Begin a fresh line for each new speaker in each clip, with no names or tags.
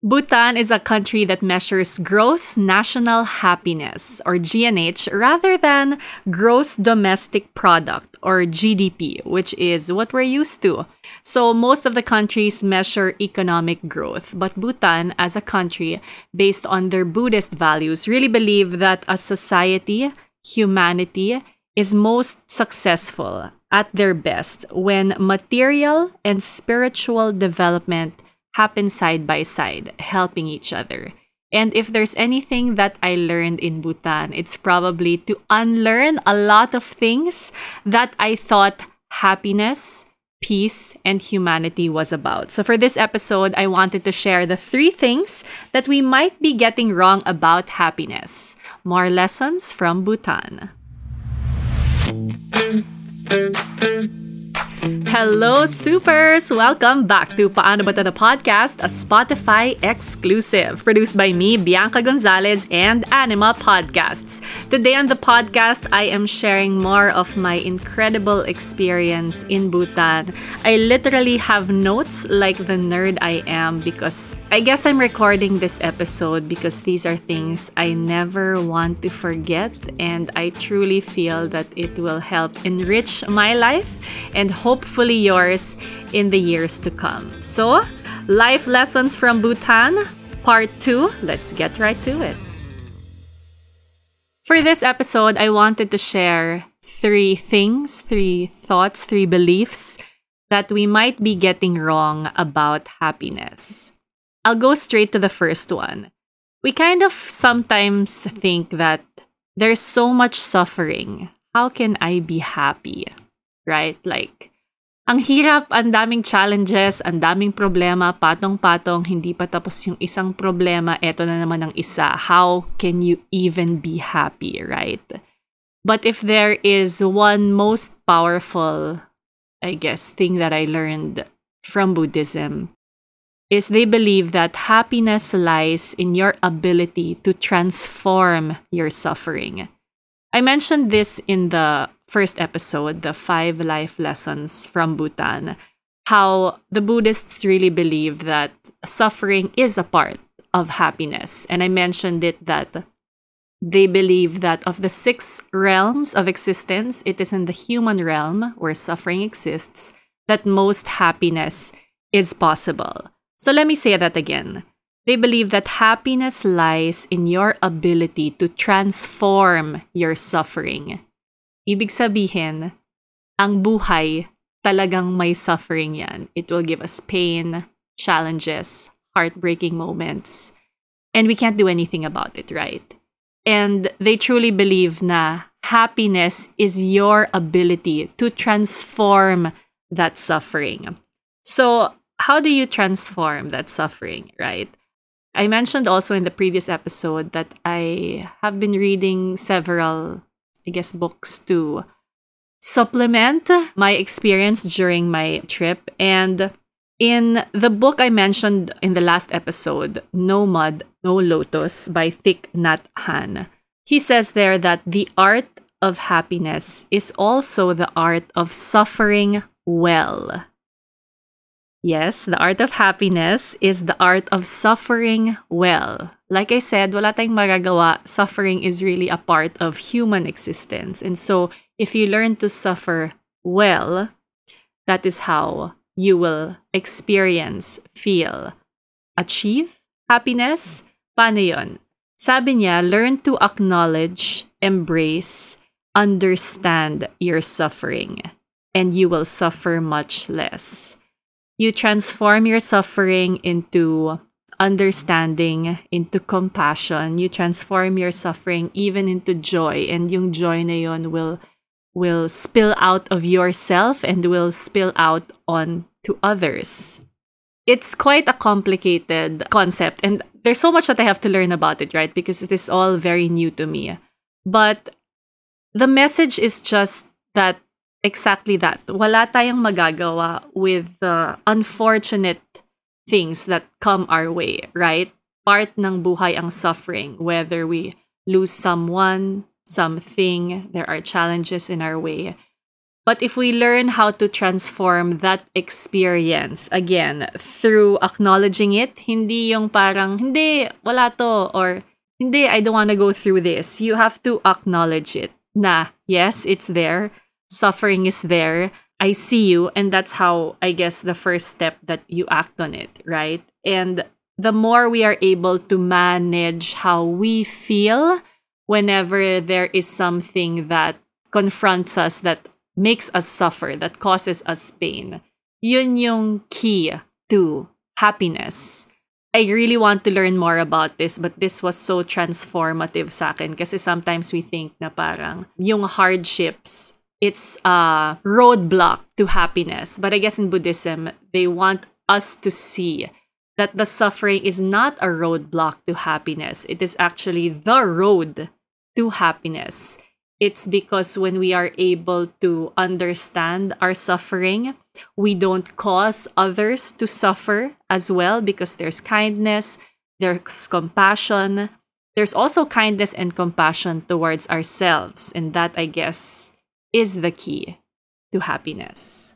Bhutan is a country that measures gross national happiness, or GNH, rather than gross domestic product, or GDP, which is what we're used to. So, most of the countries measure economic growth, but Bhutan, as a country, based on their Buddhist values, really believe that a society, humanity, is most successful at their best when material and spiritual development happen side by side, helping each other. And if there's anything that I learned in Bhutan, it's probably to unlearn a lot of things that I thought happiness, peace, and humanity was about. So, for this episode, I wanted to share the three things that we might be getting wrong about happiness. More lessons from Bhutan. Hello, supers! Welcome back to Paano Ba the Podcast, a Spotify exclusive, produced by me, Bianca Gonzalez, and Anima Podcasts. Today on the podcast, I am sharing more of my incredible experience in Bhutan. I literally have notes like the nerd I am because I guess I'm recording this episode because these are things I never want to forget, and I truly feel that it will help enrich my life and hopefully yours in the years to come. So, life lessons from Bhutan, part two. Let's get right to it. For this episode, I wanted to share three things, three thoughts, three beliefs that we might be getting wrong about happiness. I'll go straight to the first one. We kind of sometimes think that there's so much suffering. How can I be happy? Right? Like, Ang hirap, ang daming challenges, ang daming problema, patong-patong, hindi pa tapos yung isang problema, eto na naman ang isa. How can you even be happy, right? But if there is one most powerful, I guess, thing that I learned from Buddhism, is they believe that happiness lies in your ability to transform your suffering. I mentioned this in the first episode, the five life lessons from Bhutan, how the Buddhists really believe that suffering is a part of happiness. And I mentioned it that they believe that of the six realms of existence, it is in the human realm where suffering exists that most happiness is possible. So let me say that again. They believe that happiness lies in your ability to transform your suffering. Ibig sabihin, ang buhay talagang may suffering yan. It will give us pain, challenges, heartbreaking moments. And we can't do anything about it, right? And they truly believe na happiness is your ability to transform that suffering. So, how do you transform that suffering, right? I mentioned also in the previous episode that I have been reading several I guess, books to supplement my experience during my trip. And in the book I mentioned in the last episode, No Mud, No Lotus by Thich Nhat Hanh, he says there that the art of happiness is also the art of suffering well. Yes, the art of happiness is the art of suffering well. Like I said, wala tayong magagawa. Suffering is really a part of human existence. And so, if you learn to suffer well, that is how you will experience, feel, achieve happiness. Paano yun? Sabi niya, learn to acknowledge, embrace, understand your suffering, and you will suffer much less. You transform your suffering into understanding, into compassion. You transform your suffering even into joy. And yung joy na yun will, will spill out of yourself and will spill out on to others. It's quite a complicated concept. And there's so much that I have to learn about it, right? Because it is all very new to me. But the message is just that exactly that. Wala tayong magagawa with the unfortunate things that come our way, right? Part ng buhay ang suffering, whether we lose someone, something, there are challenges in our way. But if we learn how to transform that experience, again, through acknowledging it, hindi yung parang, hindi, wala to, or hindi, I don't want to go through this. You have to acknowledge it. Na, yes, it's there. Suffering is there. I see you. And that's how, I guess, the first step that you act on it, right? And the more we are able to manage how we feel whenever there is something that confronts us, that makes us suffer, that causes us pain. Yun yung key to happiness. I really want to learn more about this, but this was so transformative sa akin kasi sometimes we think na parang yung hardships, it's a roadblock to happiness. But I guess in Buddhism, they want us to see that the suffering is not a roadblock to happiness. It is actually the road to happiness. It's because when we are able to understand our suffering, we don't cause others to suffer as well because there's kindness, there's compassion. There's also kindness and compassion towards ourselves. And that, I guess, is the key to happiness.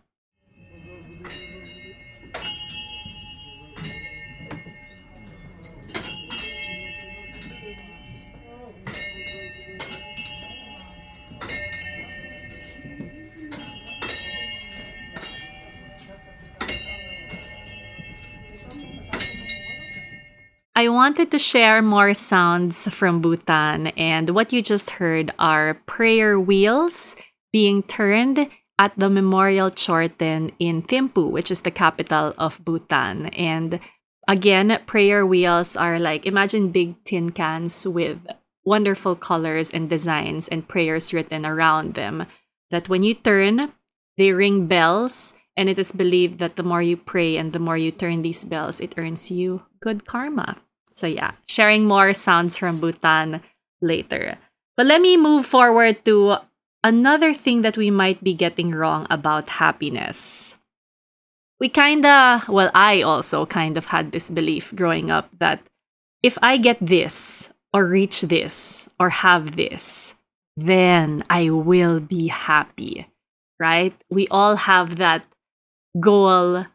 I wanted to share more sounds from Bhutan, and what you just heard are prayer wheels being turned at the Memorial Chorten in Thimphu, which is the capital of Bhutan. And again, prayer wheels are like imagine big tin cans with wonderful colors and designs and prayers written around them. That when you turn, they ring bells and it is believed that the more you pray and the more you turn these bells, it earns you good karma. So, yeah, sharing more sounds from Bhutan later. But let me move forward to another thing that we might be getting wrong about happiness. We kind of, well, I also kind of had this belief growing up that if I get this, or reach this, or have this, then I will be happy, right? We all have that goal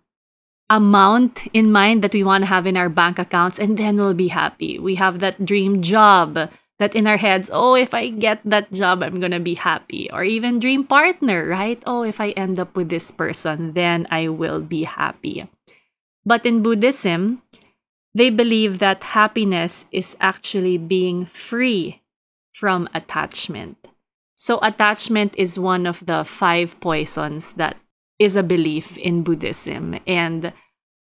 amount in mind that we want to have in our bank accounts and then we'll be happy. We have that dream job that in our heads, oh, if I get that job, I'm to be happy. Or even dream partner, right? Oh, if I end up with this person, then I will be happy. But in Buddhism, they believe that happiness is actually being free from attachment. So, attachment is one of the five poisons that is a belief in Buddhism. And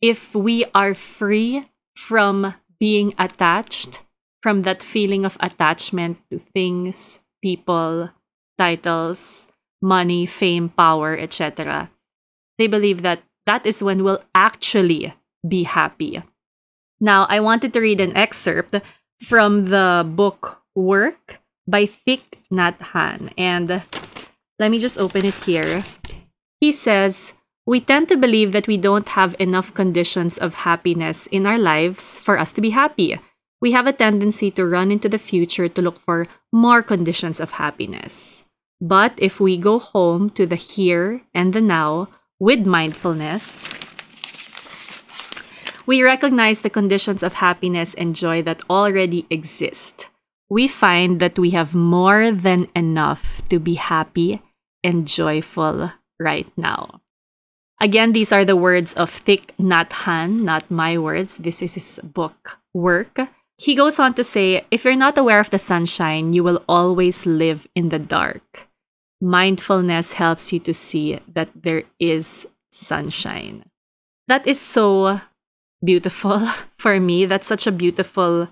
if we are free from being attached, from that feeling of attachment to things, people, titles, money, fame, power, etc., they believe that that is when we'll actually be happy. Now, I wanted to read an excerpt from the book Work by Thich Nhat Hanh. And let me just open it here. He says, We tend to believe that we don't have enough conditions of happiness in our lives for us to be happy. We have a tendency to run into the future to look for more conditions of happiness. But if we go home to the here and the now with mindfulness, we recognize the conditions of happiness and joy that already exist. We find that we have more than enough to be happy and joyful right now. Again, these are the words of Thich Nhat Hanh, not my words. This is his book, Work. He goes on to say if you're not aware of the sunshine, you will always live in the dark. Mindfulness helps you to see that there is sunshine. That is so beautiful for me. That's such a beautiful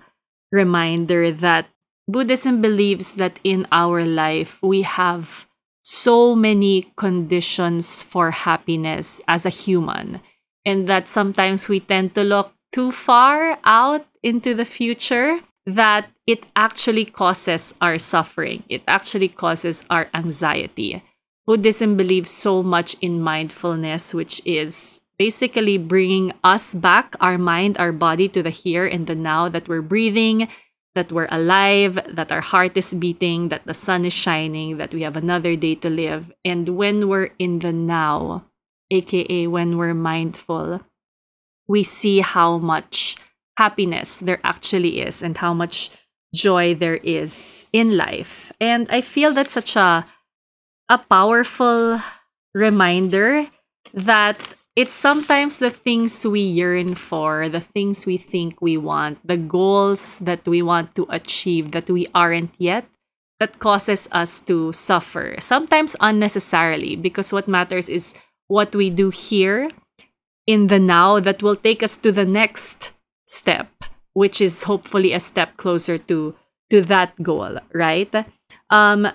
reminder that Buddhism believes that in our life we have so many conditions for happiness as a human, and that sometimes we tend to look too far out into the future that it actually causes our suffering. It actually causes our anxiety. Buddhism believes so much in mindfulness, which is basically bringing us back, our mind, our body, to the here and the now that we're breathing, that we're alive, that our heart is beating, that the sun is shining, that we have another day to live. And when we're in the now, aka when we're mindful, we see how much happiness there actually is and how much joy there is in life. And I feel that's such a a powerful reminder that it's sometimes the things we yearn for, the things we think we want, the goals that we want to achieve that we aren't yet, that causes us to suffer. Sometimes unnecessarily, because what matters is what we do here in the now that will take us to the next step, which is hopefully a step closer to to that goal, right? Um,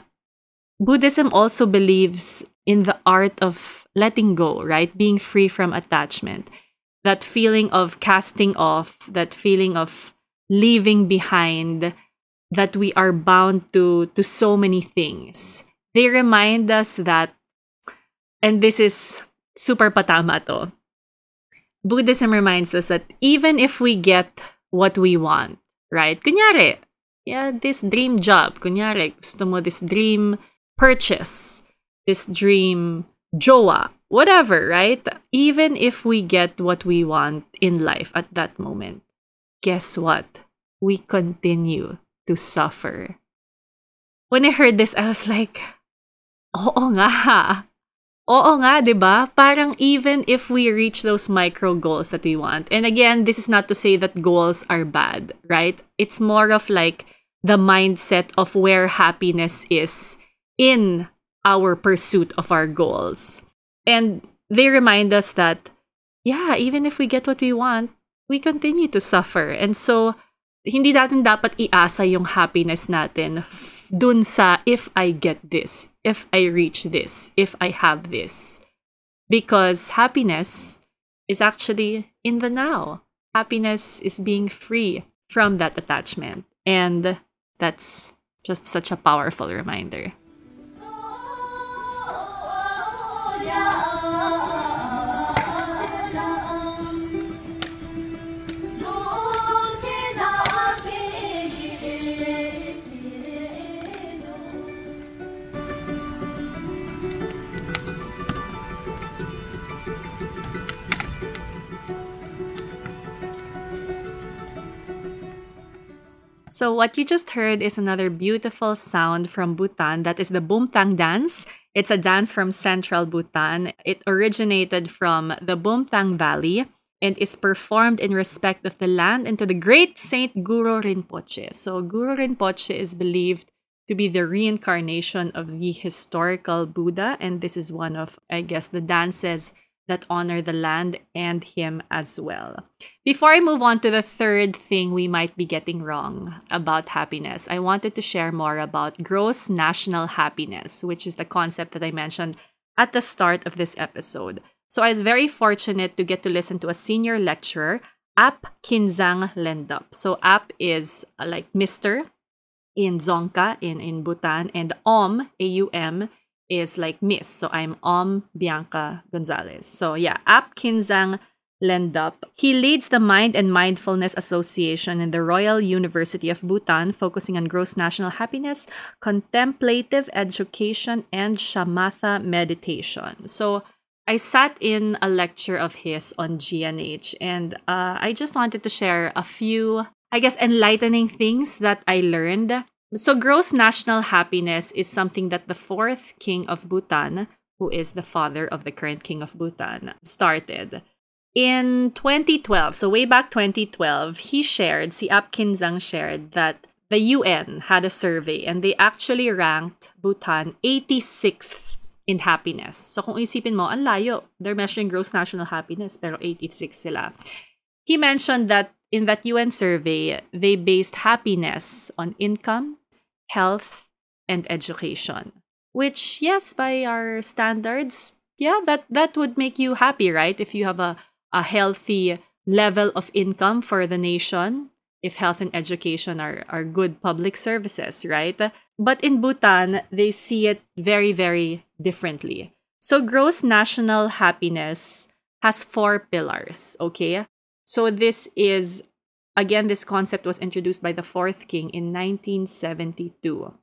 Buddhism also believes in the art of letting go, right? Being free from attachment. That feeling of casting off, that feeling of leaving behind, that we are bound to, to so many things. They remind us that, and this is super patama to, Buddhism reminds us that even if we get what we want, right? Kunyari, yeah, this dream job, kunyari, gusto mo this dream purchase, this dream jowa, whatever, right? Even if we get what we want in life at that moment, guess what? We continue to suffer. When I heard this, I was like, oo nga. Oo nga, 'di ba? Parang even if we reach those micro goals that we want. And again, this is not to say that goals are bad, right? It's more of like the mindset of where happiness is in our pursuit of our goals. And they remind us that yeah, even if we get what we want, we continue to suffer. And so hindi natin dapat iasa yung happiness natin dun sa if I get this, if I reach this, if I have this. Because happiness is actually in the now. Happiness is being free from that attachment. And that's just such a powerful reminder. So, what you just heard is another beautiful sound from Bhutan. That is the Bumthang dance. It's a dance from central Bhutan. It originated from the Bumthang Valley and is performed in respect of the land and to the great Saint Guru Rinpoche. So, Guru Rinpoche is believed to be the reincarnation of the historical Buddha, and this is one of, I guess, the dances that honor the land and him as well. Before I move on to the third thing we might be getting wrong about happiness, I wanted to share more about gross national happiness, which is the concept that I mentioned at the start of this episode. So I was very fortunate to get to listen to a senior lecturer, Ap Kinzang Lendup. So Ap is uh, like Mr. in Dzongkha in, in Bhutan, and Om, A-U-M, is like Miss. So I'm Om Bianca Gonzalez. So yeah, Ap Kinzang Lendup. He leads the Mind and Mindfulness Association in the Royal University of Bhutan, focusing on gross national happiness, contemplative education, and shamatha meditation. So I sat in a lecture of his on GNH, and uh, I just wanted to share a few, I guess, enlightening things that I learned so, gross national happiness is something that the fourth king of Bhutan, who is the father of the current king of Bhutan, started. In 2012, so way back 2012, he shared, si Ap Kinzang shared that the UN had a survey and they actually ranked Bhutan 86th in happiness. So kung isipin mo, ang layo. They're measuring gross national happiness, pero 86 sila. He mentioned that in that UN survey, they based happiness on income, health, and education. Which, yes, by our standards, yeah, that, that would make you happy, right? If you have a, a healthy level of income for the nation, if health and education are, are good public services, right? But in Bhutan, they see it very, very differently. So, gross national happiness has four pillars, okay? So, this is Again, this concept was introduced by the fourth king in 1972.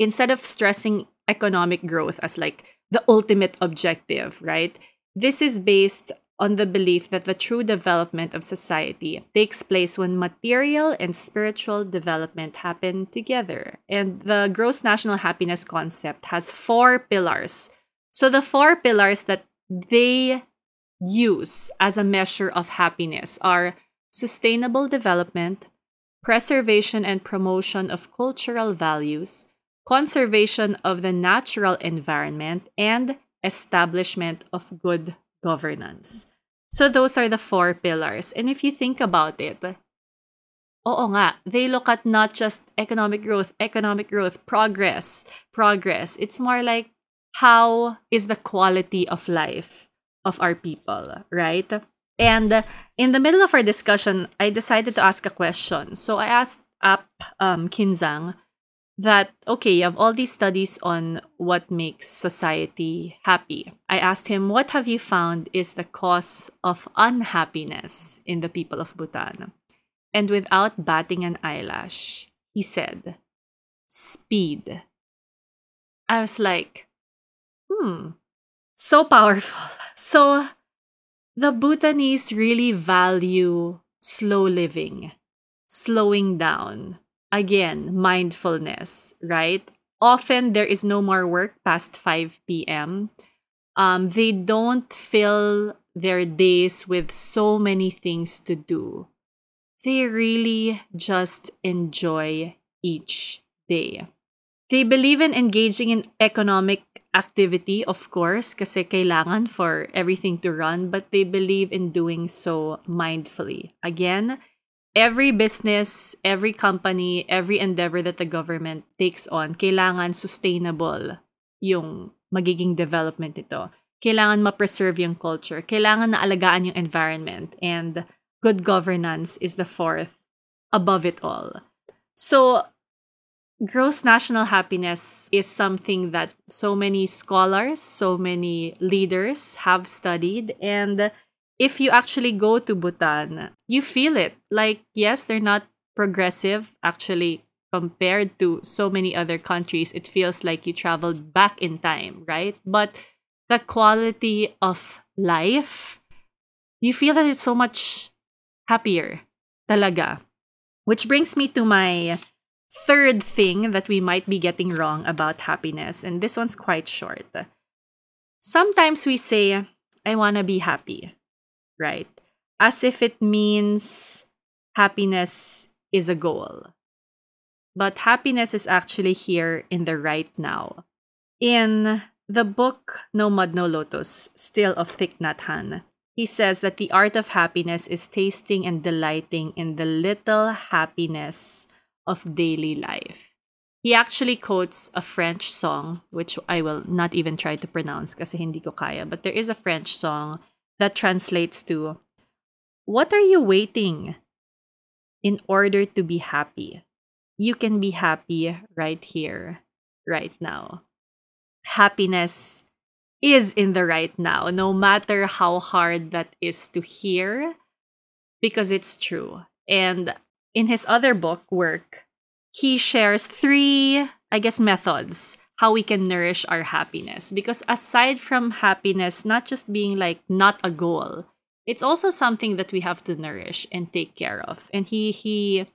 Instead of stressing economic growth as like the ultimate objective, right? This is based on the belief that the true development of society takes place when material and spiritual development happen together. And the gross national happiness concept has four pillars. So the four pillars that they use as a measure of happiness are sustainable development, preservation and promotion of cultural values, conservation of the natural environment, and establishment of good governance. So those are the four pillars. And if you think about it, oo nga, they look at not just economic growth, economic growth, progress, progress. It's more like how is the quality of life of our people, right? And in the middle of our discussion, I decided to ask a question. So I asked Ap um, Kinzang, that okay you have all these studies on what makes society happy i asked him what have you found is the cause of unhappiness in the people of bhutan and without batting an eyelash he said speed i was like hmm so powerful so the bhutanese really value slow living slowing down again, mindfulness, right? Often there is no more work past 5 p.m. Um, they don't fill their days with so many things to do. They really just enjoy each day. They believe in engaging in economic activity, of course, kasi kailangan for everything to run, but they believe in doing so mindfully. Again, every business, every company, every endeavor that the government takes on, kailangan sustainable yung magiging development nito. Kailangan ma-preserve yung culture. Kailangan na alagaan yung environment. And good governance is the fourth above it all. So, gross national happiness is something that so many scholars, so many leaders have studied. And if you actually go to Bhutan, you feel it. Like, yes, they're not progressive actually compared to so many other countries. It feels like you traveled back in time, right? But the quality of life, you feel that it's so much happier. Talaga. Which brings me to my third thing that we might be getting wrong about happiness. And this one's quite short. Sometimes we say, I want to be happy right? As if it means happiness is a goal. But happiness is actually here in the right now. In the book No Mud, No Lotus, still of Thich Nhat Hanh, he says that the art of happiness is tasting and delighting in the little happiness of daily life. He actually quotes a French song, which I will not even try to pronounce kasi hindi ko kaya, but there is a French song that translates to What are you waiting in order to be happy? You can be happy right here, right now. Happiness is in the right now, no matter how hard that is to hear, because it's true. And in his other book, Work, he shares three, I guess, methods how we can nourish our happiness. Because aside from happiness not just being like not a goal, it's also something that we have to nourish and take care of. And he he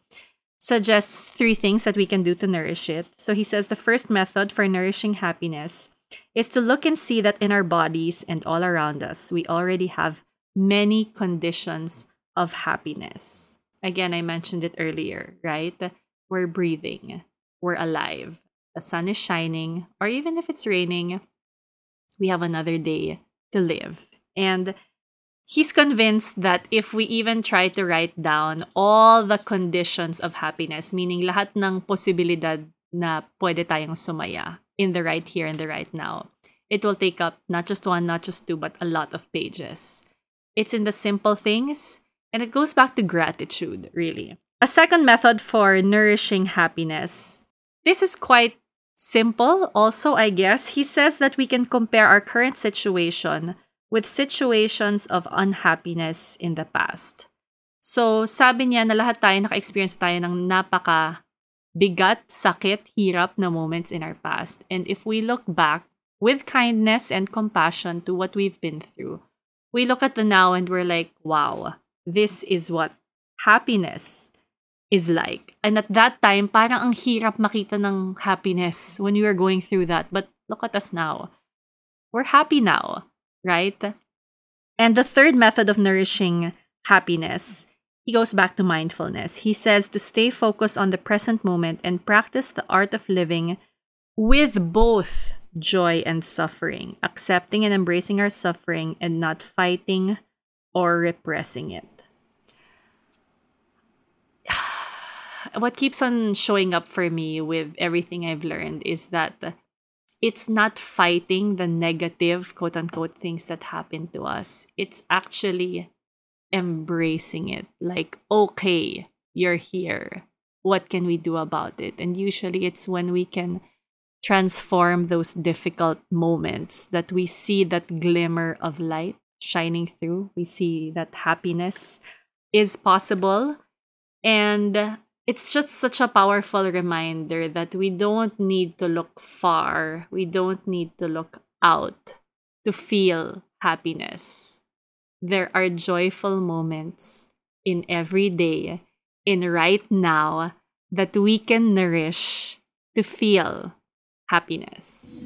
suggests three things that we can do to nourish it. So he says the first method for nourishing happiness is to look and see that in our bodies and all around us, we already have many conditions of happiness. Again, I mentioned it earlier, right? We're breathing, we're alive, the sun is shining, or even if it's raining, we have another day to live. And he's convinced that if we even try to write down all the conditions of happiness, meaning lahat ng posibilidad na pwede tayong sumaya in the right here and the right now, it will take up not just one, not just two, but a lot of pages. It's in the simple things, and it goes back to gratitude, really. A second method for nourishing happiness. This is quite Simple, also, I guess, he says that we can compare our current situation with situations of unhappiness in the past. So, sabi niya na lahat tayo naka-experience tayo ng napaka bigat, sakit, hirap na moments in our past. And if we look back with kindness and compassion to what we've been through, we look at the now and we're like, wow, this is what happiness is like. And at that time, parang ang hirap makita ng happiness when you were going through that. But look at us now. We're happy now, right? And the third method of nourishing happiness he goes back to mindfulness. He says to stay focused on the present moment and practice the art of living with both joy and suffering, accepting and embracing our suffering and not fighting or repressing it. what keeps on showing up for me with everything I've learned is that it's not fighting the negative, quote unquote, things that happen to us. It's actually embracing it. Like, okay, you're here. What can we do about it? And usually it's when we can transform those difficult moments that we see that glimmer of light shining through. We see that happiness is possible. And it's just such a powerful reminder that we don't need to look far, we don't need to look out to feel happiness there are joyful moments in every day, in right now, that we can nourish to feel happiness.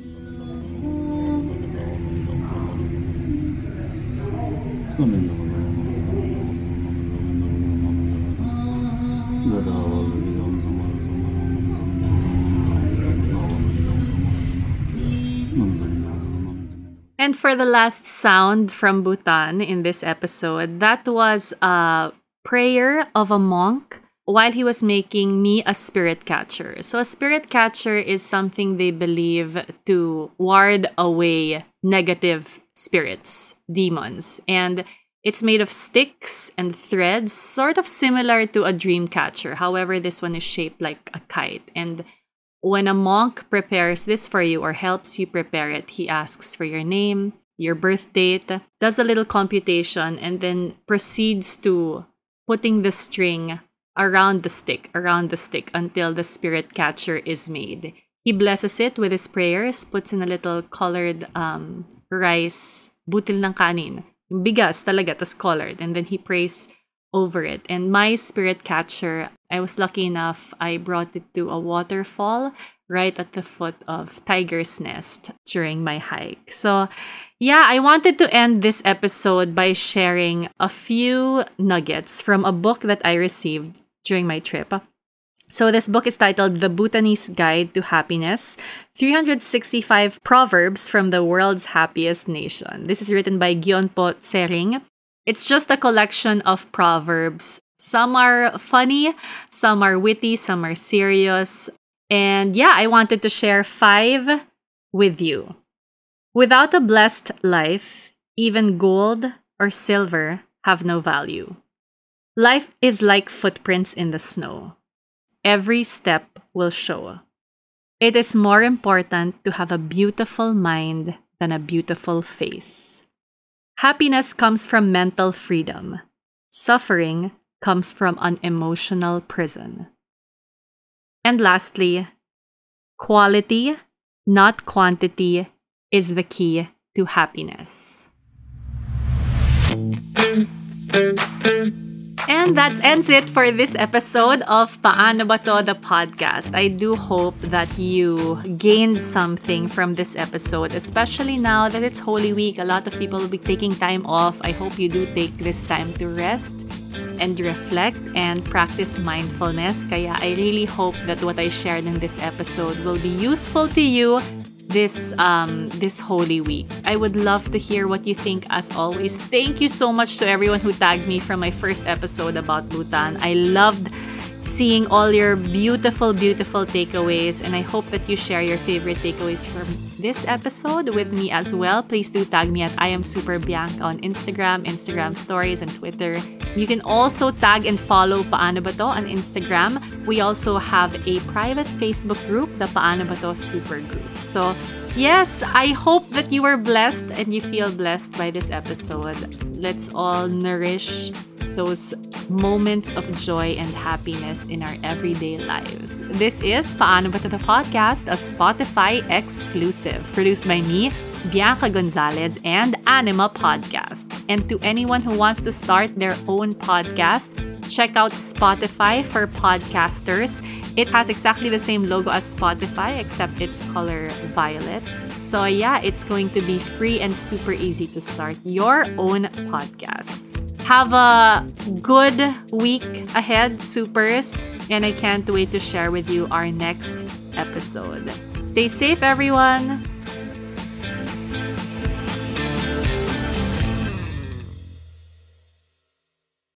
And for the last sound from Bhutan in this episode, that was a prayer of a monk while he was making me a spirit catcher. So, a spirit catcher is something they believe to ward away negative spirits, demons. And it's made of sticks and threads, sort of similar to a dream catcher. However, this one is shaped like a kite. And when a monk prepares this for you or helps you prepare it, he asks for your name, your birth date, does a little computation, and then proceeds to putting the string around the stick, around the stick until the spirit catcher is made. He blesses it with his prayers, puts in a little colored um, rice, butil ng kanin. Bigas talaga, tas colored. And then he prays over it. And my spirit catcher, I was lucky enough, I brought it to a waterfall right at the foot of Tiger's Nest during my hike. So, yeah, I wanted to end this episode by sharing a few nuggets from a book that I received during my trip. So, this book is titled The Bhutanese Guide to Happiness 365 Proverbs from the World's Happiest Nation. This is written by Gyonpo Tsering it's just a collection of proverbs. Some are funny, some are witty, some are serious. And yeah, I wanted to share five with you. Without a blessed life, even gold or silver have no value. Life is like footprints in the snow. Every step will show. It is more important to have a beautiful mind than a beautiful face. Happiness comes from mental freedom. Suffering comes from an emotional prison. And lastly, quality, not quantity, is the key to happiness. And that ends it for this episode of Paano Ba To, the podcast. I do hope that you gained something from this episode, especially now that it's Holy Week. A lot of people will be taking time off. I hope you do take this time to rest and reflect and practice mindfulness. Kaya I really hope that what I shared in this episode will be useful to you this um this holy week. I would love to hear what you think as always. Thank you so much to everyone who tagged me from my first episode about Bhutan. I loved seeing all your beautiful, beautiful takeaways. And I hope that you share your favorite takeaways from this episode with me as well. Please do tag me at I am Super Bianca on Instagram, Instagram stories, and Twitter. You can also tag and follow Paano Ba on Instagram. We also have a private Facebook group, the Paano Ba Super Group. So, yes, I hope that you were blessed and you feel blessed by this episode. Let's all nourish those moments of joy and happiness in our everyday lives. This is Paano Ba the Podcast, a Spotify exclusive, produced by me, Bianca Gonzalez, and Anima Podcasts. And to anyone who wants to start their own podcast, check out Spotify for podcasters. It has exactly the same logo as Spotify, except it's color violet. So, yeah, it's going to be free and super easy to start your own podcast. Have a good week ahead, supers, and I can't wait to share with you our next episode. Stay safe, everyone!